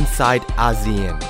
inside ASEAN.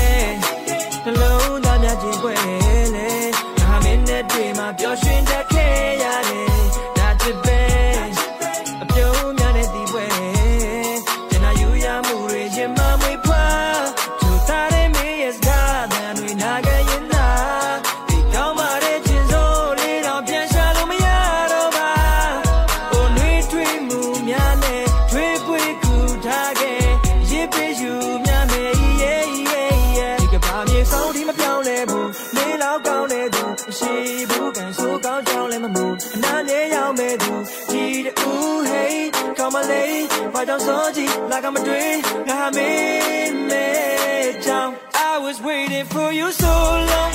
င်းလည်းမမှုအနာနဲ့ရောက်မဲ့သူဒီတူ hey come on lay ဘာကြောင့်စောကြည့်လာကမတွေ့ငါမင်းမဲ့ကြောင့် I was waiting for you so long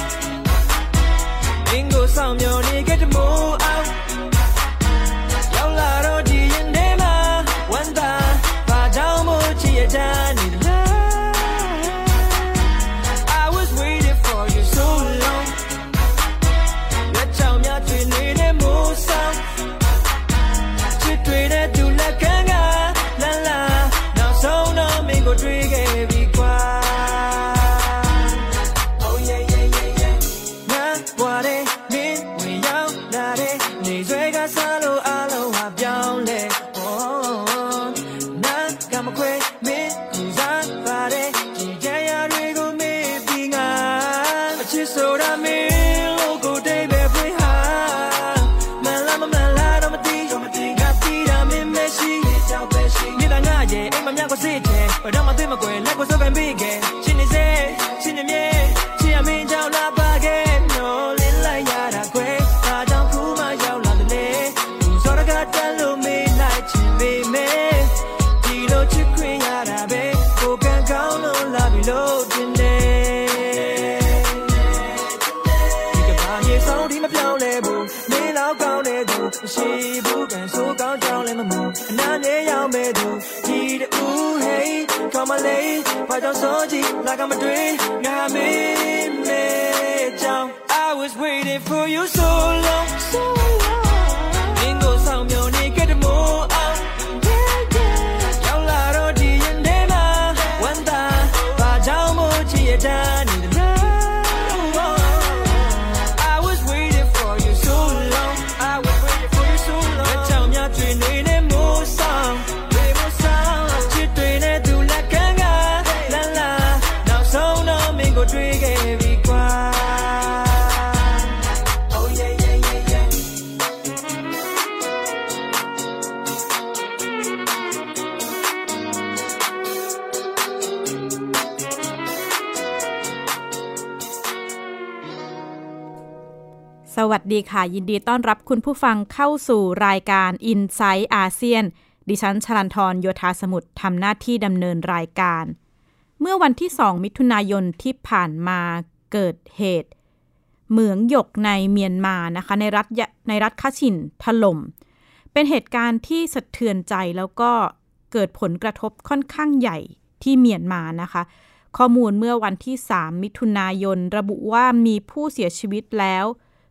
မင်းကိုဆောင်မျှော်နေခဲ့တဲ့မိုးအော ဘာတော့မသိမကွယ်လက် ดีค่ะ ยินดีต้อนรับคุณผู้ฟังเข้าสู่รายการ i n s i ซต์อาเซียน ดิฉันชลันทรโยธาสมุทรทำหน้าที่ดำเนินรายการ เมื่อวันที่ 2 มิถุนายนที่ผ่านมาเกิดเหตุ เหมืองหยกในเมียนมานะคะ ในรัฐในรัฐคาชินถล่ม เป็นเหตุการณ์ที่สะเทือนใจแล้วก็เกิดผลกระทบค่อนข้างใหญ่ที่เมียนมานะคะข้อมูลเมื่อวันที่ 3 มิถุนายน ระบุว่ามีผู้เสียชีวิตแล้ว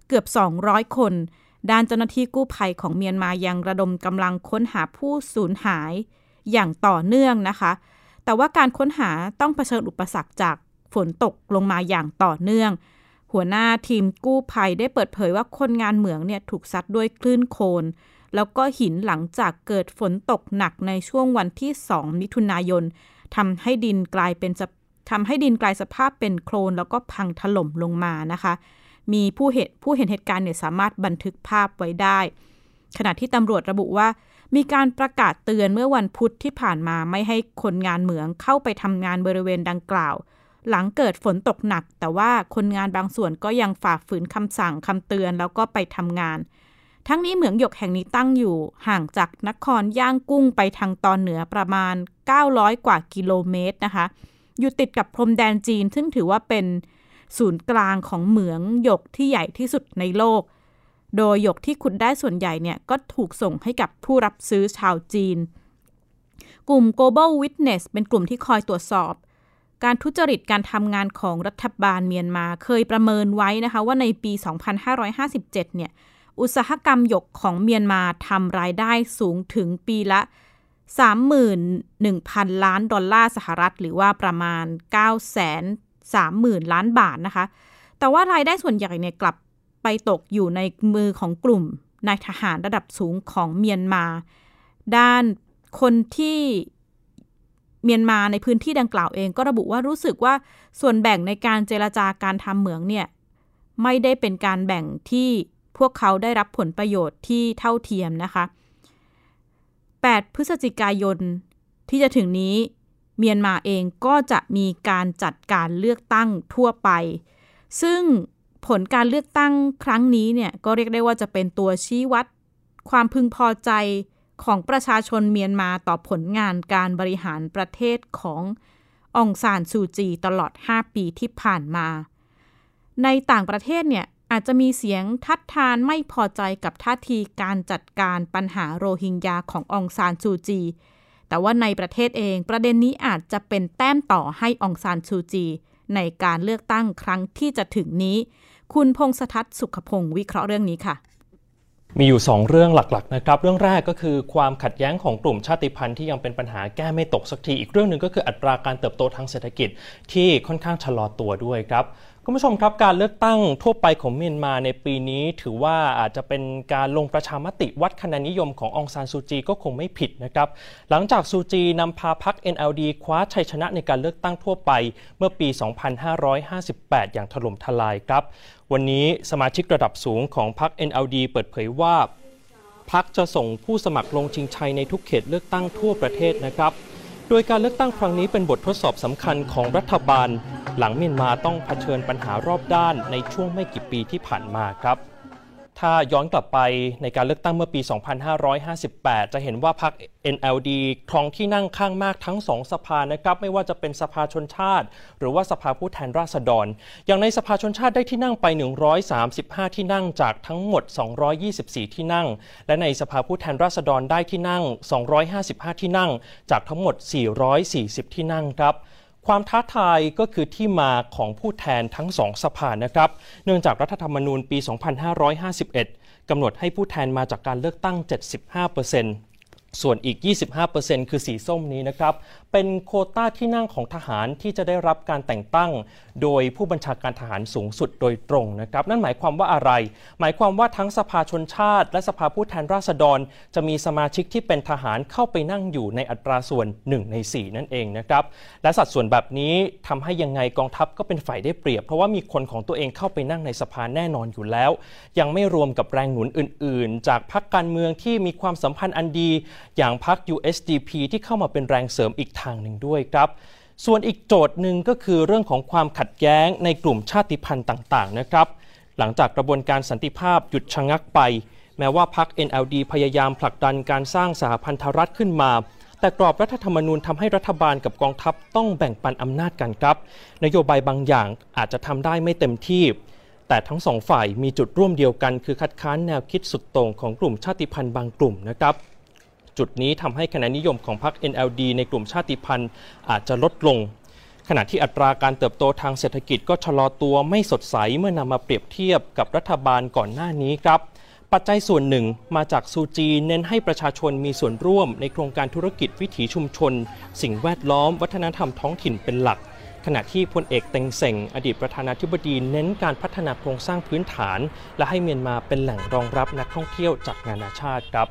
เกือบ 200 คน ด้านเจ้าหน้าที่กู้ภัยของเมียนมายังระดมกำลังค้นหาผู้สูญหายอย่างต่อเนื่องนะคะ แต่ว่าการค้นหาต้องเผชิญอุปสรรคจากฝนตกลงมาอย่างต่อเนื่อง หัวหน้าทีมกู้ภัยได้เปิดเผยว่าคนงานเหมืองเนี่ยถูกซัดด้วยคลื่นโคลนแล้วก็หินหลังจากเกิดฝนตกหนักในช่วงวันที่ 2 มิถุนายนทำให้ดินกลายเป็นทำให้ดินกลายสภาพเป็นโคลนแล้วก็พังถล่มลงมานะคะ มีผู้เห็นผู้เห็นเหตุการณ์เนี่ยสามารถบันทึกภาพไว้ได้ ขณะที่ตำรวจระบุว่า มีการประกาศเตือนเมื่อวันพุธที่ผ่านมาไม่ให้คนงานเหมืองเข้าไปทำงานบริเวณดังกล่าว หลังเกิดฝนตกหนัก แต่ว่าคนงานบางส่วนก็ยังฝ่าฝืนคำสั่งคำเตือนแล้วก็ไปทำงาน ทั้งนี้เหมืองหยกแห่งนี้ตั้งอยู่ ห่างจากนครย่างกุ้งไปทางตอนเหนือประมาณ 900 กว่ากิโลเมตรนะคะ อยู่ติดกับพรมแดนจีน ซึ่งถือว่าเป็น ศูนย์กลางของเหมืองหยกที่ใหญ่ที่สุดในโลก โดยหยกที่ขุดได้ส่วนใหญ่เนี่ยก็ถูกส่งให้กับผู้รับซื้อชาวจีน กลุ่ม Global Witness เป็นกลุ่มที่คอยตรวจสอบ การทุจริตการทำงานของรัฐบาลเมียนมาเคยประเมินไว้นะคะว่าในปี 2557 เนี่ยอุตสาหกรรมหยกของเมียนมาทำรายได้สูงถึงปีละ 31,000 ล้านดอลลาร์สหรัฐ หรือว่าประมาณ 30,000 ล้านบาทนะคะ แต่ว่ารายได้ส่วนใหญ่เนี่ยกลับไปตกอยู่ในมือของกลุ่มนายทหารระดับสูงของเมียนมา ด้านคนที่เมียนมาในพื้นที่ดังกล่าวเองก็ระบุว่ารู้สึกว่าส่วนแบ่งในการเจรจาการทำเหมืองเนี่ยไม่ได้เป็นการแบ่งที่พวกเขาได้รับผลประโยชน์ที่เท่าเทียมนะคะ 8 พฤศจิกายนที่จะถึงนี้ เมียนมาเองก็จะมีการจัดการเลือกตั้งทั่วไป ซึ่งผลการเลือกตั้งครั้งนี้เนี่ยก็เรียกได้ว่าจะเป็นตัวชี้วัด ความพึงพอใจของประชาชนเมียนมาต่อผลงานการบริหารประเทศขององซานซูจีตลอด 5 ปีที่ผ่านมา ในต่างประเทศเนี่ยอาจจะมีเสียงทัดทานไม่พอใจกับท่าทีการจัดการปัญหาโรฮิงญาขององซานซูจี แต่ว่าในประเทศเองประเด็นนี้อาจจะเป็นแต้มต่อให้องซานซูจี ในการเลือกตั้งครั้งที่จะถึงนี้ คุณพงษทัศน์สุขพงศ์วิเคราะห์เรื่องนี้ค่ะมีอยู่ 2 เรื่องหลักๆนะครับเรื่องแรกก็คือความขัดแย้งของกลุ่มชาติพันธุ์ที่ยังเป็นปัญหาแก้ไม่ตกสักทีอีกเรื่องหนึ่งก็คืออัตราการเติบโตทางเศรษฐกิจที่ค่อนข้างชะลอตัวด้วยครับ คุณผู้ชมครับการเลือกตั้งทั่วไปของเมียนมาในปีนี้ ถือว่าอาจจะเป็นการลงประชามติวัดคะแนนนิยมขององซานซูจีก็คงไม่ผิดนะครับหลังจากซูจีนำพาพรรค NLD คว้าชัยชนะในการเลือกตั้งทั่วไปเมื่อปี 2558 อย่างถล่มทลายครับ วันนี้สมาชิกระดับสูงของพรรค NLD เปิดเผยว่าพรรคจะส่งผู้สมัครลงชิงชัยในทุกเขตเลือกตั้งทั่วประเทศนะครับ โดยการเลือกตั้งครั้งนี้เป็นบททดสอบสำคัญของรัฐบาล หลังเมียนมาต้องเผชิญปัญหารอบด้านในช่วงไม่กี่ปีที่ผ่านมาครับ ถ้าย้อนกลับไปในการเลือกตั้งเมื่อปี 2558 จะเห็นว่าพรรค NLD ครองที่นั่งข้างมากทั้งสองสภานะครับ ไม่ว่าจะเป็นสภาชนชาติ หรือว่าสภาผู้แทนราษฎร อย่างในสภาชนชาติได้ที่นั่งไป 135 ที่นั่งจากทั้งหมด 224 ที่นั่ง และในสภาผู้แทนราษฎรได้ที่นั่ง 255 ที่นั่ง จากทั้งหมด 440 ที่นั่งครับ ความท้าทายก็คือที่มาของผู้แทนทั้งสองสภานะครับ เนื่องจากรัฐธรรมนูญปี 2551 กำหนดให้ผู้แทนมาจากการเลือกตั้ง 75%ส่วนอีก 25%คือสีส้มนี้นะครับ เป็นโคต้าที่นั่งของทหารที่จะได้รับการแต่งตั้ง โดยผู้บัญชาการทหารสูงสุดโดยตรงนะครับ นั่นหมายความว่าอะไร หมายความว่าทั้งสภาชนชาติ และสภาผู้แทนราษฎร จะมีสมาชิกที่เป็นทหารเข้าไปนั่งอยู่ในอัตราส่วน 1 ใน 4 นั่นเองนะครับ และสัดส่วนแบบนี้ทำให้ยังไงกองทัพก็เป็นฝ่ายได้เปรียบ เพราะว่ามีคนของตัวเองเข้าไปนั่งในสภาแน่นอนอยู่แล้ว ยังไม่รวมกับแรงหนุนอื่น ๆ จากพรรคการเมืองที่มีความสัมพันธ์อันดี อย่างพรรค USDP ที่เข้ามาเป็นแรงเสริมอีกทางหนึ่งด้วยครับ ส่วนอีกโจทย์หนึ่งก็คือเรื่องของความขัดแย้งในกลุ่มชาติพันธุ์ต่างๆนะครับ หลังจากกระบวนการสันติภาพหยุดชะงักไป แม้ว่าพรรค NLD พยายามผลักดันการสร้างสหพันธรัฐขึ้นมาแต่กรอบรัฐธรรมนูญทำให้รัฐบาลกับกองทัพต้องแบ่งปันอำนาจกันครับ นโยบายบางอย่างอาจจะทำได้ไม่เต็มที่ แต่ทั้งสองฝ่ายมีจุดร่วมเดียวกัน คือคัดค้านแนวคิดสุดโต่งของกลุ่มชาติพันธุ์บางกลุ่มนะครับ จุดนี้ทำให้คะแนนนิยมของพรรค NLD ในกลุ่มชาติพันธุ์อาจจะลดลง ขณะที่อัตราการเติบโตทางเศรษฐกิจก็ชะลอตัวไม่สดใสเมื่อนำมาเปรียบเทียบกับรัฐบาลก่อนหน้านี้ครับปัจจัยส่วนหนึ่งมาจากซูจีเน้นให้ประชาชนมีส่วนร่วมในโครงการธุรกิจวิถีชุมชน สิ่งแวดล้อม วัฒนธรรมท้องถิ่นเป็นหลัก ขณะที่พลเอกเต็งเซ็งอดีตประธานาธิบดีเน้นการพัฒนาโครงสร้างพื้นฐาน และให้เมียนมาเป็นแหล่งรองรับนักท่องเที่ยวจากนานาชาติครับ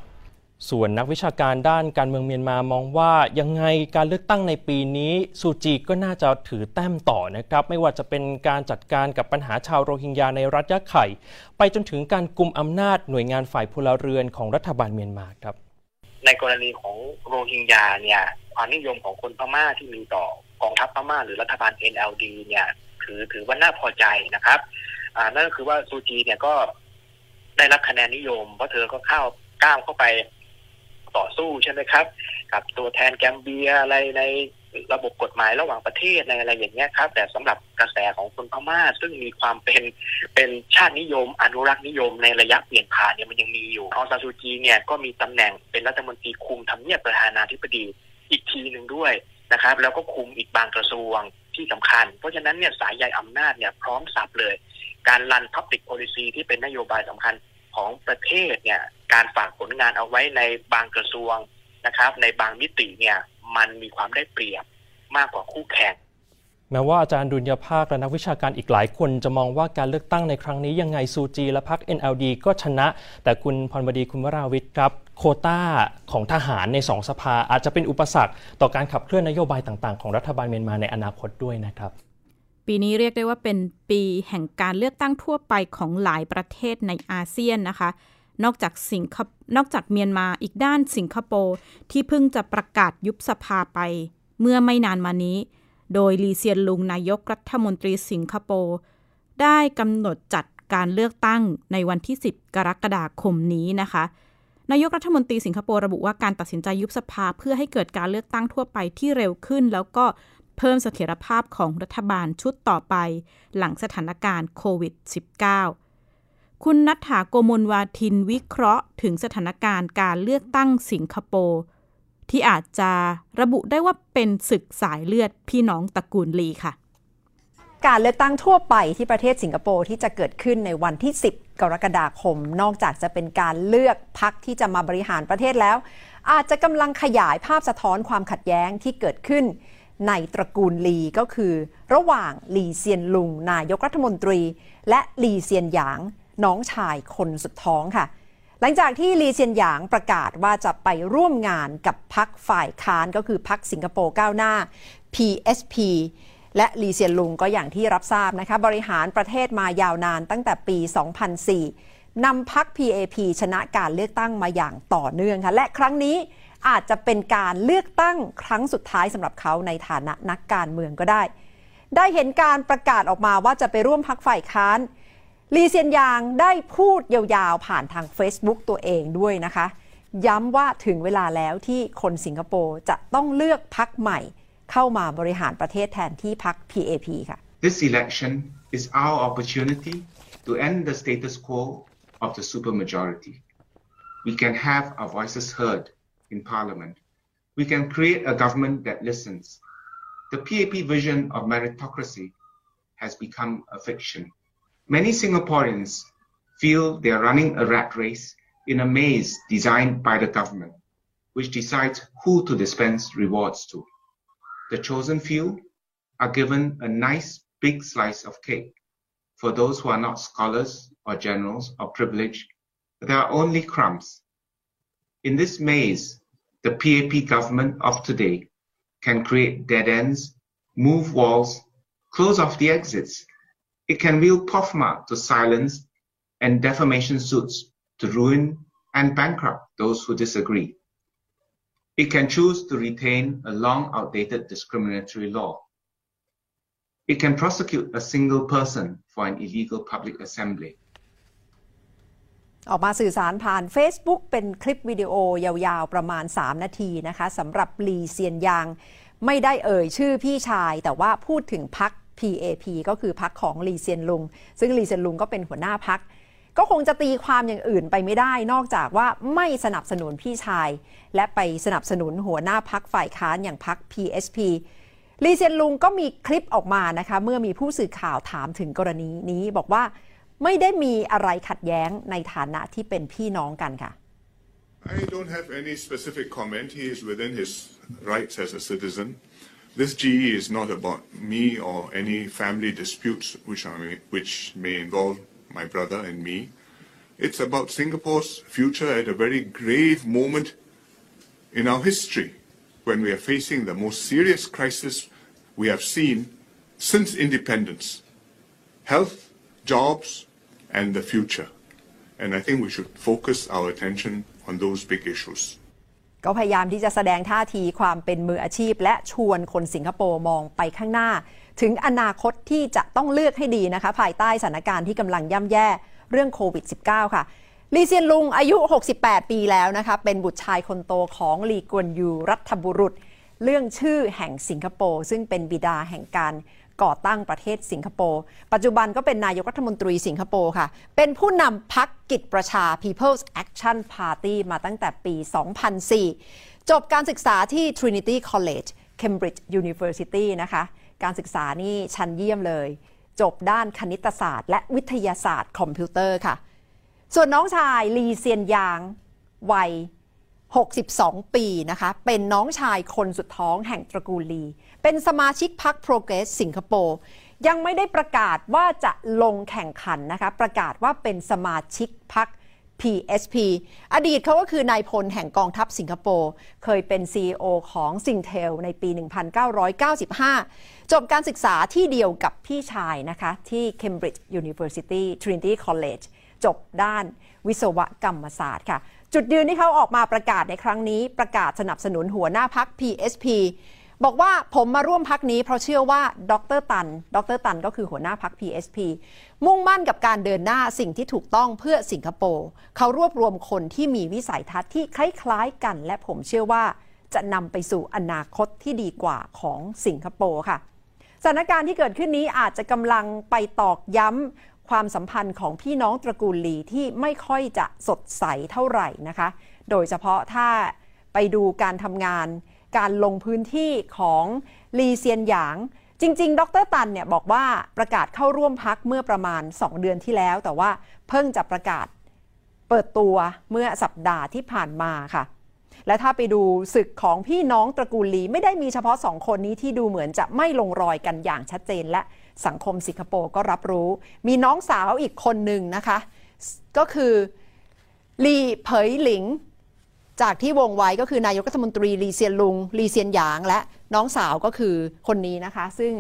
ส่วนนักวิชาการด้านการเมืองเมียนมามองว่ายังไงการเลือกตั้งในปีนี้ซูจีก็น่าจะถือแต้มต่อนะครับ ไม่ว่าจะเป็นการจัดการกับปัญหาชาวโรฮิงญาในรัฐยะไข่ ไปจนถึงการกลุ่มอำนาจหน่วยงานฝ่ายพลเรือนของรัฐบาลเมียนมาครับ ในกรณีของโรฮิงญาเนี่ยความนิยมของคนพม่าที่มีต่อกองทัพพม่าหรือรัฐบาล NLD เนี่ยถือถือว่าน่าพอใจนะครับอ่านั่นก็คือว่าซูจีเนี่ยก็ได้รับคะแนนนิยมเพราะเธอก็เข้าก้าวเข้าไป ต่อสู้ใช่ไหมครับ กับตัวแทนแกมเบียอะไรในระบบกฎหมายระหว่างประเทศในอะไรอย่างเงี้ยครับ แต่สำหรับกระแสของคนพม่าซึ่งมีความเป็นเป็นชาตินิยม อนุรักษ์นิยมในระยะเปลี่ยนผ่านเนี่ยมันยังมีอยู่องซานซูจีเนี่ยก็มีตำแหน่งเป็นรัฐมนตรีคุมทำเนียบประธานาธิบดีอีกทีหนึ่งด้วยนะครับ แล้วก็คุมอีกบางกระทรวงที่สำคัญ เพราะฉะนั้นเนี่ยสายใยอำนาจเนี่ยพร้อมสับเลย การรัน Public Policy ที่เป็นนโยบายสำคัญ ของประเทศเนี่ยการฝากผลงานเอาไว้ในบางกระทรวงนะครับ ในบางมิติเนี่ยมันมีความได้เปรียบมากกว่าคู่แข่งแม้ว่าอาจารย์ดุลยภาคและนักวิชาการอีกหลายคนจะมองว่าการเลือกตั้งในครั้งนี้ยังไงซูจีและพรรค NLD ก็ชนะ แต่คุณพรบดีคุณวราวิทย์ครับ โคต้าของทหารในสองสภาอาจจะเป็นอุปสรรค ต่อการขับเคลื่อนนโยบายต่างๆ ของรัฐบาลเมียนมาในอนาคตด้วยนะครับ ปีนี้เรียกได้ว่าเป็นปีแห่งการเลือกตั้งทั่วไปของหลายประเทศในอาเซียนนะคะ นอกจากสิงคนอกจากเมียนมาอีกด้านสิงคโปร์ที่เพิ่งจะประกาศยุบสภาไป เมื่อไม่นานมานี้ โดยลีเซียนลุงนายกรัฐมนตรีสิงคโปร์ได้กำหนดจัดการเลือกตั้งในวันที่ 10 กรกฎาคมนี้นะคะ นายกรัฐมนตรีสิงคโปร์ระบุว่าการตัดสินใจยุบสภาเพื่อให้เกิดการเลือกตั้งทั่วไปที่เร็วขึ้น แล้วก็ เพิ่มเสถียรภาพของรัฐบาลชุดต่อไปหลังสถานการณ์โควิด -19 คุณนัทธาโกมลวาทินวิเคราะห์ถึงสถานการณ์การเลือกตั้งสิงคโปร์ที่อาจจะระบุได้ว่าเป็นศึกสายเลือดพี่น้องตระกูลลีค่ะ การเลือกตั้งทั่วไปที่ประเทศสิงคโปร์ที่จะเกิดขึ้นในวันที่ 10 กรกฎาคม นอกจากจะเป็นการเลือกพักที่จะมาบริหารประเทศแล้ว อาจจะกำลังขยายภาพสะท้อนความขัดแย้งที่เกิดขึ้น ในตระกูลลีก็คือ ระหว่างลีเซียนลุง นายกรัฐมนตรี และลีเซียนหยาง น้องชายคนสุดท้องค่ะ หลังจากที่ลีเซียนหยางประกาศว่าจะไปร่วมงานกับพักฝ่ายค้านก็คือพักสิงคโปร์ก้าวหน้า PSP และลีเซียนลุงก็อย่างที่รับทราบนะคะบริหารประเทศมายาวนานตั้งแต่ปี 2004นำพัก PAP ชนะการเลือกตั้งมาอย่างต่อเนื่องค่ะและครั้งนี้ อาจจะเป็นการเลือกตั้งครั้งสุดท้ายสำหรับเขาในฐานะนักการเมืองก็ได้ ได้เห็นการประกาศออกมาว่าจะไปร่วมพักฝ่ายค้านลีเซียนยางได้พูดยาวๆ ผ่านทาง Facebook ตัวเองด้วยนะคะ ย้ำว่าถึงเวลาแล้วที่คนสิงคโปร์จะต้องเลือกพักใหม่ เข้ามาบริหารประเทศแทนที่พัก PAP ค่ะ This election is our opportunity to end the status quo of the supermajority. We can have our voices heard in Parliament. We can create a government that listens. The PAP vision of meritocracy has become a fiction. Many Singaporeans feel they are running a rat race in a maze designed by the government, which decides who to dispense rewards to. The chosen few are given a nice big slice of cake. For those who are not scholars or generals or privileged, there are only crumbs. In this maze, the PAP government of today can create dead ends, move walls, close off the exits. It can wield POFMA to silence and defamation suits to ruin and bankrupt those who disagree. It can choose to retain a long outdated discriminatory law. It can prosecute a single person for an illegal public assembly. ออกมาสื่อสารผ่าน Facebook เป็นคลิปวิดีโอยาวๆ ประมาณ 3 นาทีนะคะสำหรับลีเซียนยาง ไม่ได้เอ่ยชื่อพี่ชาย แต่ว่าพูดถึงพัก PAP ก็คือพักของลีเซียนลุง ซึ่งลีเซียนลุงก็เป็นหัวหน้าพัก ก็คงจะตีความอย่างอื่นไปไม่ได้ นอกจากว่าไม่สนับสนุนพี่ชาย และไปสนับสนุนหัวหน้าพักฝ่ายค้านอย่างพัก PSP ลีเซียนลุงก็มีคลิปออกมานะคะเมื่อมีผู้สื่อข่าวถามถึงกรณีนี้บอกว่า ไม่ได้มีอะไรขัดแย้งในฐานะที่เป็นพี่น้องกันค่ะ I don't have any specific comment. He is within his rights as a citizen. This GE is not about me or any family disputes which, are, which may involve my brother and me. It's about Singapore's future at a very grave moment in our history when we are facing the most serious crisis we have seen since independence health, jobs, and the future. And I think we should focus our attention on those big issues. ก็พยายามที่จะแสดงท่าทีความเป็นมืออาชีพ และชวนคนสิงคโปร์มองไปข้างหน้า ถึงอนาคตที่จะต้องเลือกให้ดีนะคะ ภายใต้สถานการณ์ที่กำลังย่ำแย่เรื่องโควิด -19 ค่ะ ลีเซียนลุงอายุ 68 ปีแล้วนะคะ เป็นบุตรชายคนโตของลีกวนยูรัฐบุรุษ เรื่องชื่อแห่งสิงคโปร์ซึ่งเป็นบิดาแห่งการ ก่อตั้งประเทศสิงคโปร์ ปัจจุบันก็เป็นนายกรัฐมนตรีสิงคโปร์ค่ะ เป็นผู้นำพักกิจประชา People's Action Party มาตั้งแต่ปี 2004 จบการศึกษาที่ Trinity College Cambridge University นะคะ การศึกษานี่ชั้นเยี่ยมเลย จบด้านคณิตศาสตร์ และวิทยาศาสตร์คอมพิวเตอร์ค่ะ ส่วนน้องชายลีเซียนยางวัย 62 ปีนะคะ เป็นน้องชายคนสุดท้องแห่งตระกูลลี เป็นสมาชิกพรรค Progress สิงคโปร์ยังไม่ได้ประกาศว่าจะลงแข่งขันนะคะ ประกาศว่าเป็นสมาชิกพรรค PSP อดีตเขาก็คือนายพลแห่งกองทัพสิงคโปร์ เคยเป็น CEO ของ Singtel ในปี 1995 จบการศึกษาที่เดียวกับพี่ชายนะคะ ที่ Cambridge University Trinity College จบด้านวิศวกรรมศาสตร์ค่ะ จุดยืนที่เขาออกมาประกาศในครั้งนี้ ประกาศสนับสนุนหัวหน้าพัก PSP บอกว่าผมมาร่วมพักนี้เพราะเชื่อว่าดรตัน ดรตันก็คือหัวหน้าพัก PSP มุ่งมั่นกับการเดินหน้าสิ่งที่ถูกต้องเพื่อสิงคโปร์เขารวบรวมคนที่มีวิสัยทัศน์ที่คล้ายๆกัน และผมเชื่อว่าจะนำไปสู่อนาคตที่ดีกว่าของสิงคโปร์ค่ะสถานการณ์ที่เกิดขึ้นนี้อาจจะกำลังไปตอกย้ำ ความสัมพันธ์ของพี่น้องตระกูลลีที่ไม่ค่อยจะสดใสเท่าไหร่นะคะ โดยเฉพาะถ้าไปดูการทำงาน การลงพื้นที่ของลีเซียนหยาง จริง ๆ ดรตันเนี่ยบอกว่าประกาศเข้าร่วมพักเมื่อประมาณ 2 เดือนที่แล้ว แต่ว่าเพิ่งจะประกาศเปิดตัวเมื่อสัปดาห์ที่ผ่านมาค่ะ และถ้าไปดูศึกของพี่น้องตระกูลลีไม่ได้มีเฉพาะสองคนนี้ที่ดูเหมือนจะไม่ลงรอยกันอย่างชัดเจนและ สังคมสิงคโปร์ก็รับรู้ มีน้องสาวอีกคนหนึ่งนะคะ ก็คือลีเผยหลิง จากที่วงไว้ก็คือนายกรัฐมนตรีลีเซียนลุงลีเซียนหยาง และน้องสาวก็คือคนนี้นะคะ ซึ่ง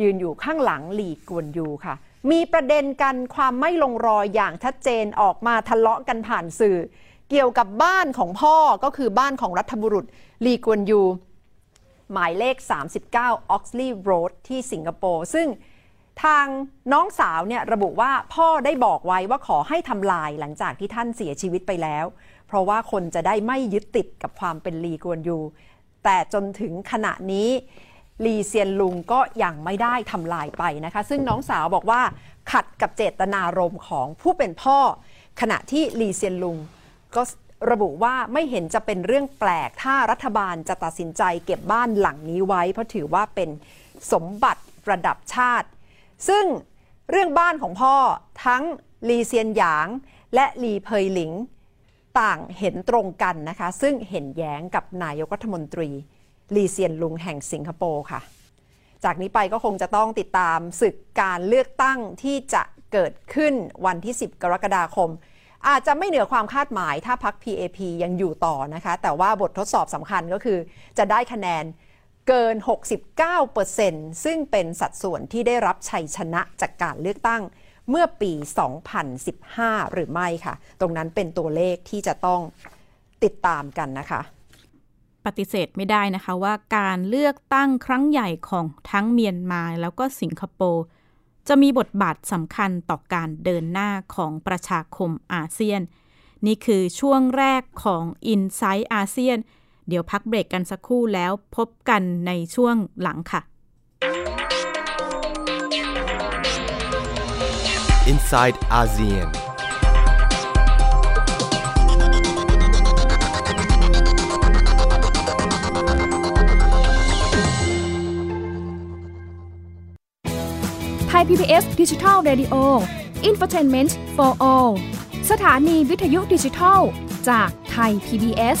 ยืนอยู่ข้างหลังหลีกวนยูค่ะ มีประเด็นกันความไม่ลงรอยอย่างชัดเจนออกมาทะเลาะกันผ่านสื่อ เกี่ยวกับบ้านของพ่อก็คือบ้านของรัฐบุรุษลีกวนยูหมายเลข 39 Oxley Road ที่สิงคโปร์ ซึ่ง ทางน้องสาวเนี่ยระบุว่าพ่อได้บอกไว้ว่าขอให้ทำลายหลังจากที่ท่านเสียชีวิตไปแล้ว เพราะว่าคนจะได้ไม่ยึดติดกับความเป็นลีกวนยู แต่จนถึงขณะนี้ลีเซียนลุงก็ยังไม่ได้ทำลายไปนะคะ ซึ่งน้องสาวบอกว่าขัดกับเจตนารมณ์ของผู้เป็นพ่อ ขณะที่ลีเซียนลุงก็ระบุว่าไม่เห็นจะเป็นเรื่องแปลก ถ้ารัฐบาลจะตัดสินใจเก็บบ้านหลังนี้ไว้ เพราะถือว่าเป็นสมบัติระดับชาติ ซึ่งเรื่องบ้านของพ่อทั้งลีเซียนหยางและลีเพยหลิง ต่างเห็นตรงกันนะคะ ซึ่งเห็นแย้งกับนายกรัฐมนตรีลีเซียนลุงแห่งสิงคโปร์ค่ะ จากนี้ไปก็คงจะต้องติดตามศึกการเลือกตั้งที่จะเกิดขึ้นวันที่ 10 กรกฎาคม อาจจะไม่เหนือความคาดหมายถ้าพัก PAP ยังอยู่ต่อนะคะ แต่ว่าบททดสอบสำคัญก็คือจะได้คะแนน เกิน 69%ซึ่งเป็นสัดส่วนที่ได้รับชัยชนะจากการเลือกตั้งเมื่อปี 2015 หรือไม่ค่ะ ตรงนั้นเป็นตัวเลขที่จะต้องติดตามกันนะคะ ปฏิเสธไม่ได้นะคะว่าการเลือกตั้งครั้งใหญ่ของทั้งเมียนมาแล้วก็สิงคโปร์จะมีบทบาทสำคัญต่อการเดินหน้าของประชาคมอาเซียน นี่คือช่วงแรกของ i n s i ซต์อาเซียน เดี๋ยวพักเบรกกันสักครู่แล้วพบกันในช่วงหลังค่ะ Inside ASEAN. Thai PBS Digital Radio Infotainment for All สถานีวิทยุดิจิทัล จากไทย PBS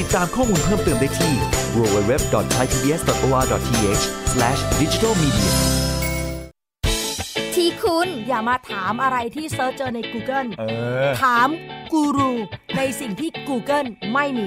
ติดตามข้อมูลเพิ่มเติมได้ที่ www.thaipbs.or.th/digitalmedia ที่คุณอย่ามาถามอะไรที่ search เจอใน Google เออ ถามกูรูในสิ่งที่ Google ไม่มี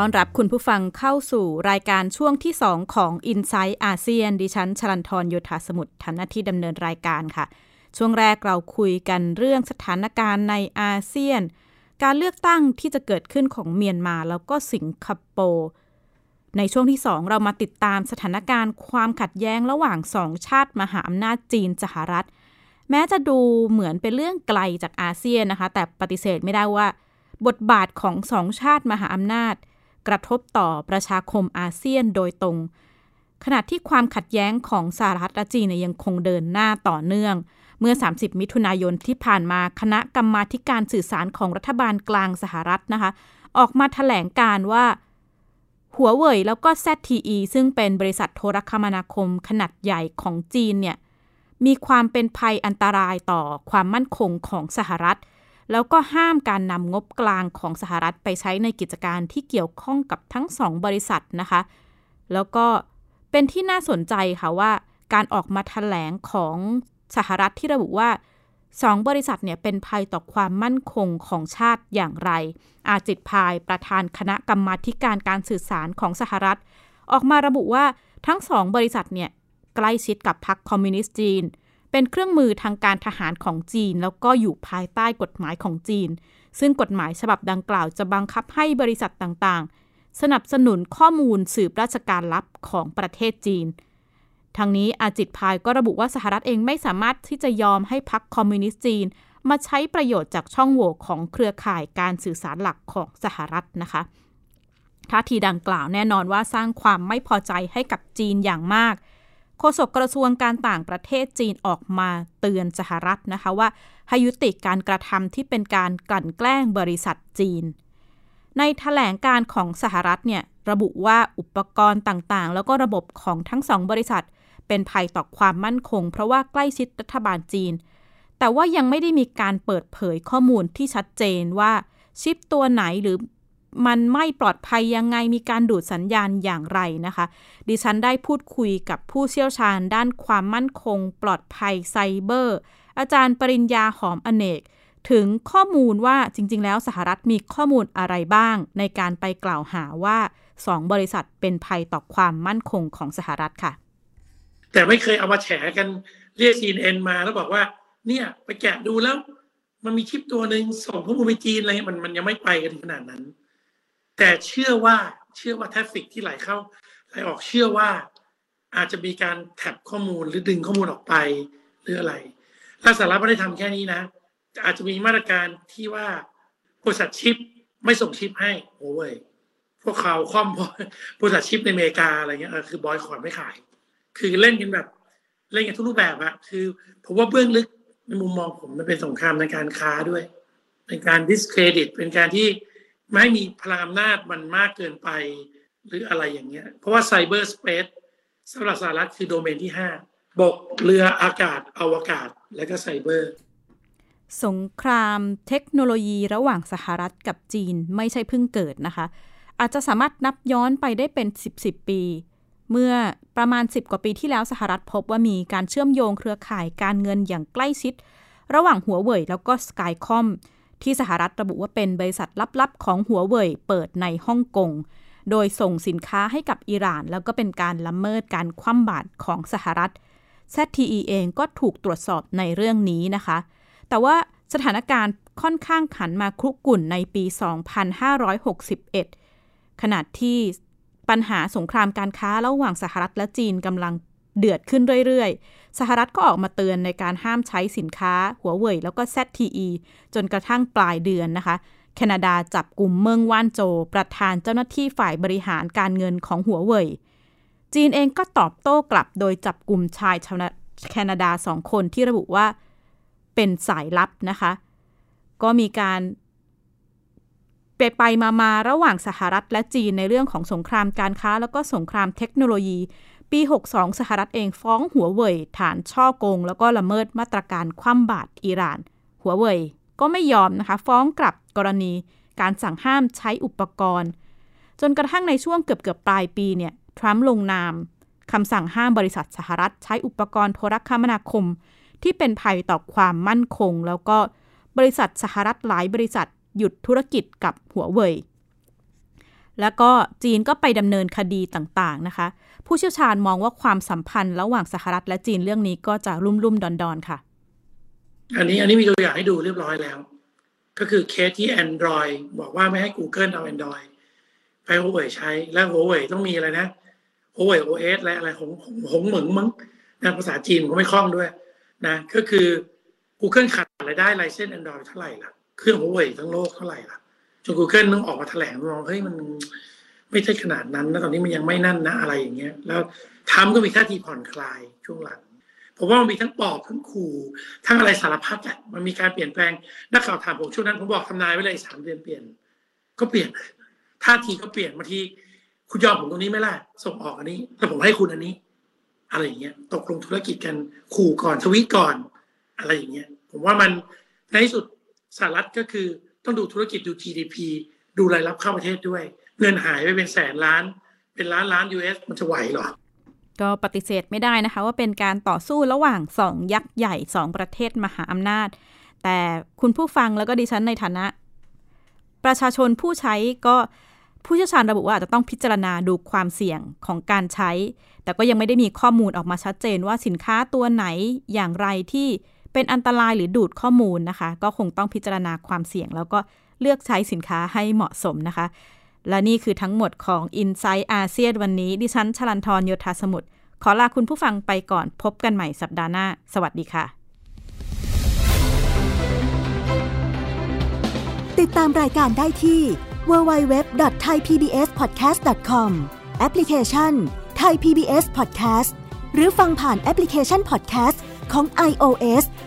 ต้อนรับคุณผู้ฟังเข้าสู่รายการช่วงที่ 2 ของ i n s i ซต์อาเซียนดิฉันชลันทรโยธาสมุทรทำหน้าที่ดำเนินรายการค่ะ ช่วงแรกเราคุยกันเรื่องสถานการณ์ในอาเซียน การเลือกตั้งที่จะเกิดขึ้นของเมียนมาแล้วก็สิงคโปร์ในช่วงที่ 2 เรามาติดตามสถานการณ์ความขัดแย้งระหว่างสองชาติมหาอำนาจจีนสหรัฐ แม้จะดูเหมือนเป็นเรื่องไกลจากอาเซียนนะคะ แต่ปฏิเสธไม่ได้ว่า บทบาทของสองชาติมหาอำนาจ กระทบต่อประชาคมอาเซียนโดยตรง ขณะที่ความขัดแย้งของสหรัฐและจีนยังคงเดินหน้าต่อเนื่อง เมื่อ 30 มิถุนายนที่ผ่านมาคณะกรรมาการสื่อสารของรัฐบาลกลางสหรัฐนะคะ ออกมาถแถลงการว่าหัวเว่ยแล้วก็ ZTE ซึ่งเป็นบริษัทโทรคมนาคมขนาดใหญ่ของจีนเนี่ยมีความเป็นภัยอันตรายต่อความมั่นคงของสหรัฐ แล้วก็ห้ามการนำงบกลางของสหรัฐไปใช้ในกิจการที่เกี่ยวข้องกับทั้งสองบริษัทนะคะ แล้วก็เป็นที่น่าสนใจค่ะว่า การออกมาแถลงของสหรัฐที่ระบุว่าสองบริษัทเนี่ยเป็นภัยต่อความมั่นคงของชาติอย่างไร อาจิตพายประธานคณะกรรมาธิการการสื่อสารของสหรัฐ ออกมาระบุว่าทั้งสองบริษัทเนี่ยใกล้ชิดกับพรรคคอมมิวนิสต์จีน เป็นเครื่องมือทางการทหารของจีน แล้วก็อยู่ภายใต้กฎหมายของจีน ซึ่งกฎหมายฉบับดังกล่าวจะบังคับให้บริษัทต่างๆ สนับสนุนข้อมูลสืบราชการลับของประเทศจีนทางนี้อาจิตพายก็ระบุว่าสหรัฐเองไม่สามารถที่จะยอมให้พรรคคอมมิวนิสต์จีน มาใช้ประโยชน์จากช่องโหว่ของเครือข่ายการสื่อสารหลักของสหรัฐนะคะท่าทีดังกล่าวแน่นอนว่าสร้างความไม่พอใจให้กับจีนอย่างมาก โฆษกกระทรวงการต่างประเทศจีนออกมาเตือนสหรัฐนะคะว่าให้ยุติการกระทำที่เป็นการกลั่นแกล้งบริษัทจีน ในถแถลงการของสหรัฐเนี่ยระบุว่าอุปกรณ์ต่างๆ แล้วก็ระบบของทั้งสองบริษัท เป็นภัยต่อความมั่นคง เพราะว่าใกล้ชิดรัฐบาลจีน แต่ว่ายังไม่ได้มีการเปิดเผยข้อมูลที่ชัดเจนว่าชิปตัวไหนหรือ มันไม่ปลอดภัยยังไงมีการดูดสัญญาณอย่างไรนะคะ ดิฉันได้พูดคุยกับผู้เชี่ยวชาญด้านความมั่นคง ปลอดภัยไซเบอร์ อาจารย์ปริญญาหอมอเนก ถึงข้อมูลว่าจริง ๆ แล้วสหรัฐมีข้อมูลอะไรบ้าง ในการไปกล่าวหาว่าสองบริษัทเป็นภัยต่อความมั่นคงของสหรัฐค่ะ แต่ไม่เคยเอามาแฉกันเรียก CNN มาแล้วบอกว่า เนี่ยไปแกะดูแล้วมันมีชิปตัวหนึ่งส่งข้อมูลไปจีนอะไรมันมันยังไม่ไปกันถึงขนาดนั้น แต่เชื่อว่าเชื่อว่าแทฟฟิกที่ไหลเข้าไหลออกเชื่อว่าอาจจะมีการแท็บข้อมูลหรือดึงข้อมูลออกไปหรืออะไรถ้าสหรัฐไม่ได้ทำแค่นี้นะ อาจจะมีมาตรการที่ว่าบริษัทชิปไม่ส่งชิปให้โอ้ยพวกเขาคอมบริษัทชิปในอเมริกาอะไรเงี้ยคือบอยคอรไม่ขาย คือเล่นกันแบบเล่นกันทุกรูปแบบอะคือผมว่าเบื้องลึกในมุมมองผมมันเป็นสงครามในการค้าด้วย เป็นการดิสเครดิตเป็นการที่ ไม่มีพลังอำนาจมันมากเกินไปหรืออะไรอย่างเงี้ย เพราะว่าไซเบอร์สเปซสำหรับสหรัฐคือโดเมนที่ห้าบกเรืออากาศอวกาศ และก็ไซเบอร์ สงครามเทคโนโลยีระหว่างสหรัฐกับจีนไม่ใช่เพิ่งเกิดนะคะ อาจจะสามารถนับย้อนไปได้เป็น 10 10 ปี เมื่อประมาณ 10 กว่าปีที่แล้วสหรัฐพบว่ามีการเชื่อมโยงเครือข่ายการเงินอย่างใกล้ชิด ระหว่างหัวเว่ยแล้วก็สกายคอม ที่สหรัฐระบุว่าเป็นบริษัทลับๆ ของหัวเว่ยเปิดในฮ่องกง โดยส่งสินค้าให้กับอิหร่าน แล้วก็เป็นการละเมิดการคว่ำบาตรของสหรัฐ ZTE เองก็ถูกตรวจสอบในเรื่องนี้นะคะ แต่ว่าสถานการณ์ค่อนข้างขันมาครุกุ่นในปี 2561 ขณะที่ปัญหาสงครามการค้าระหว่างสหรัฐและจีนกำลัง เดือดขึ้นเรื่อยๆ สหรัฐก็ออกมาเตือนในการห้ามใช้สินค้า หัวเว่ยแล้วก็ ZTE จนกระทั่งปลายเดือนนะคะ แคนาดาจับกลุ่มเมืองว่านโจ ประธานเจ้าหน้าที่ฝ่ายบริหารการเงินของหัวเว่ย จีนเองก็ตอบโต้กลับโดยจับกลุ่มชายชาวแคนาดาสองคนที่ระบุว่าเป็นสายลับนะคะ ก็มีการไปไปมามาระหว่างสหรัฐและจีนในเรื่องของสงครามการค้า แล้วก็สงครามเทคโนโลยี ปี 62 สหรัฐเองฟ้องหัวเว่ยฐานช่อโกง แล้วก็ละเมิดมาตรการคว่ำบาตรอิหร่าน หัวเว่ยก็ไม่ยอมนะคะ ฟ้องกลับกรณีการสั่งห้ามใช้อุปกรณ์ จนกระทั่งในช่วงเกือบเกือบปลายปีเนี่ยทรัมป์ลงนามคำสั่งห้ามบริษัทสหรัฐ ใช้อุปกรณ์โทรคมนาคม ที่เป็นภัยต่อความมั่นคง แล้วก็บริษัทสหรัฐหลายบริษัทหยุดธุรกิจกับหัวเว่ย แล้วก็จีนก็ไปดำเนินคดีต่างๆนะคะ ผู้เชี่ยวชาญมองว่าความสัมพันธ์ระหว่างสหรัฐและจีนเรื่องนี้ก็จะรุ่มรุ่มดอนดอนค่ะ อันนี้อันนี้มีตัวอย่างให้ดูเรียบร้อยแล้ว ก็คือเคสที่ Android บอกว่าไม่ให้ Google เอา Android ไปหัวเว่ยใช้ แล้วหัวเว่ยต้องมีอะไรนะหัวเว่ย OS และอะไรของหงเหมึงมั้งนะภาษาจีนก็ไม่คล่องด้วยนะก็คือ Google ขาดรายได้ไลเซนส์ Android เท่าไหร่ล่ะ เครื่องหัวเว่ยทั้งโลกเท่าไหร่ล่ะ จน Google ต้องออกมาแถลงมองเฮ้ยมันไม่ใช่ขนาดนั้นนะตอนนี้มันยังไม่นั่นนะอะไรอย่างเงี้ย แล้วทำก็มีท่าทีผ่อนคลายช่วงหลังผมว่ามันมีทั้งปอบทั้งขู่ทั้งอะไรสารพัดอะมันมีการเปลี่ยนแปลงนักข่าวถามผมช่วงนั้นผมบอกทำนายไว้เลยสามเดือนเปลี่ยน ก็เปลี่ยนท่าทีก็เปลี่ยนบางทีคุณยอมผมตรงนี้ไหมล่ะส่งออกอันนี้แต่ผมให้คุณอันนี้ อะไรอย่างเงี้ย ตกลงธุรกิจกันขู่ก่อนทวีตก่อน อะไรอย่างเงี้ย ผมว่ามันในที่สุดสหรัฐก็คือ ต้องดูธุรกิจดู GDP ดูรายรับเข้าประเทศด้วย เงินหายไปเป็นแสนล้าน เป็นล้านล้าน US มันจะไหวหรอ ก็ปฏิเสธไม่ได้นะคะว่าเป็นการต่อสู้ระหว่างสองยักษ์ใหญ่สองประเทศมหาอำนาจ แต่คุณผู้ฟังแล้วก็ดิฉันในฐานะ ประชาชนผู้ใช้ก็ผู้เชี่ยวชาญระบุว่าอาจจะต้องพิจารณาดูความเสี่ยงของการใช้ แต่ก็ยังไม่ได้มีข้อมูลออกมาชัดเจนว่าสินค้าตัวไหนอย่างไรที่ เป็นอันตรายหรือดูดข้อมูลนะคะ ก็คงต้องพิจารณาความเสี่ยง แล้วก็เลือกใช้สินค้าให้เหมาะสมนะคะ และนี่คือทั้งหมดของ i n s i ซต์อาเซียนวันนี้ ดิฉันชลันทรโยธาสมุทรขอลาคุณผู้ฟังไปก่อนพบกันใหม่สัปดาห์หน้า สวัสดีค่ะ ติดตามรายการได้ที่ www.thaipbspodcast.com แอปพลิเคชัน Thai PBS Podcast หรือฟังผ่านแอปพลิเคชัน Podcast ของ iOS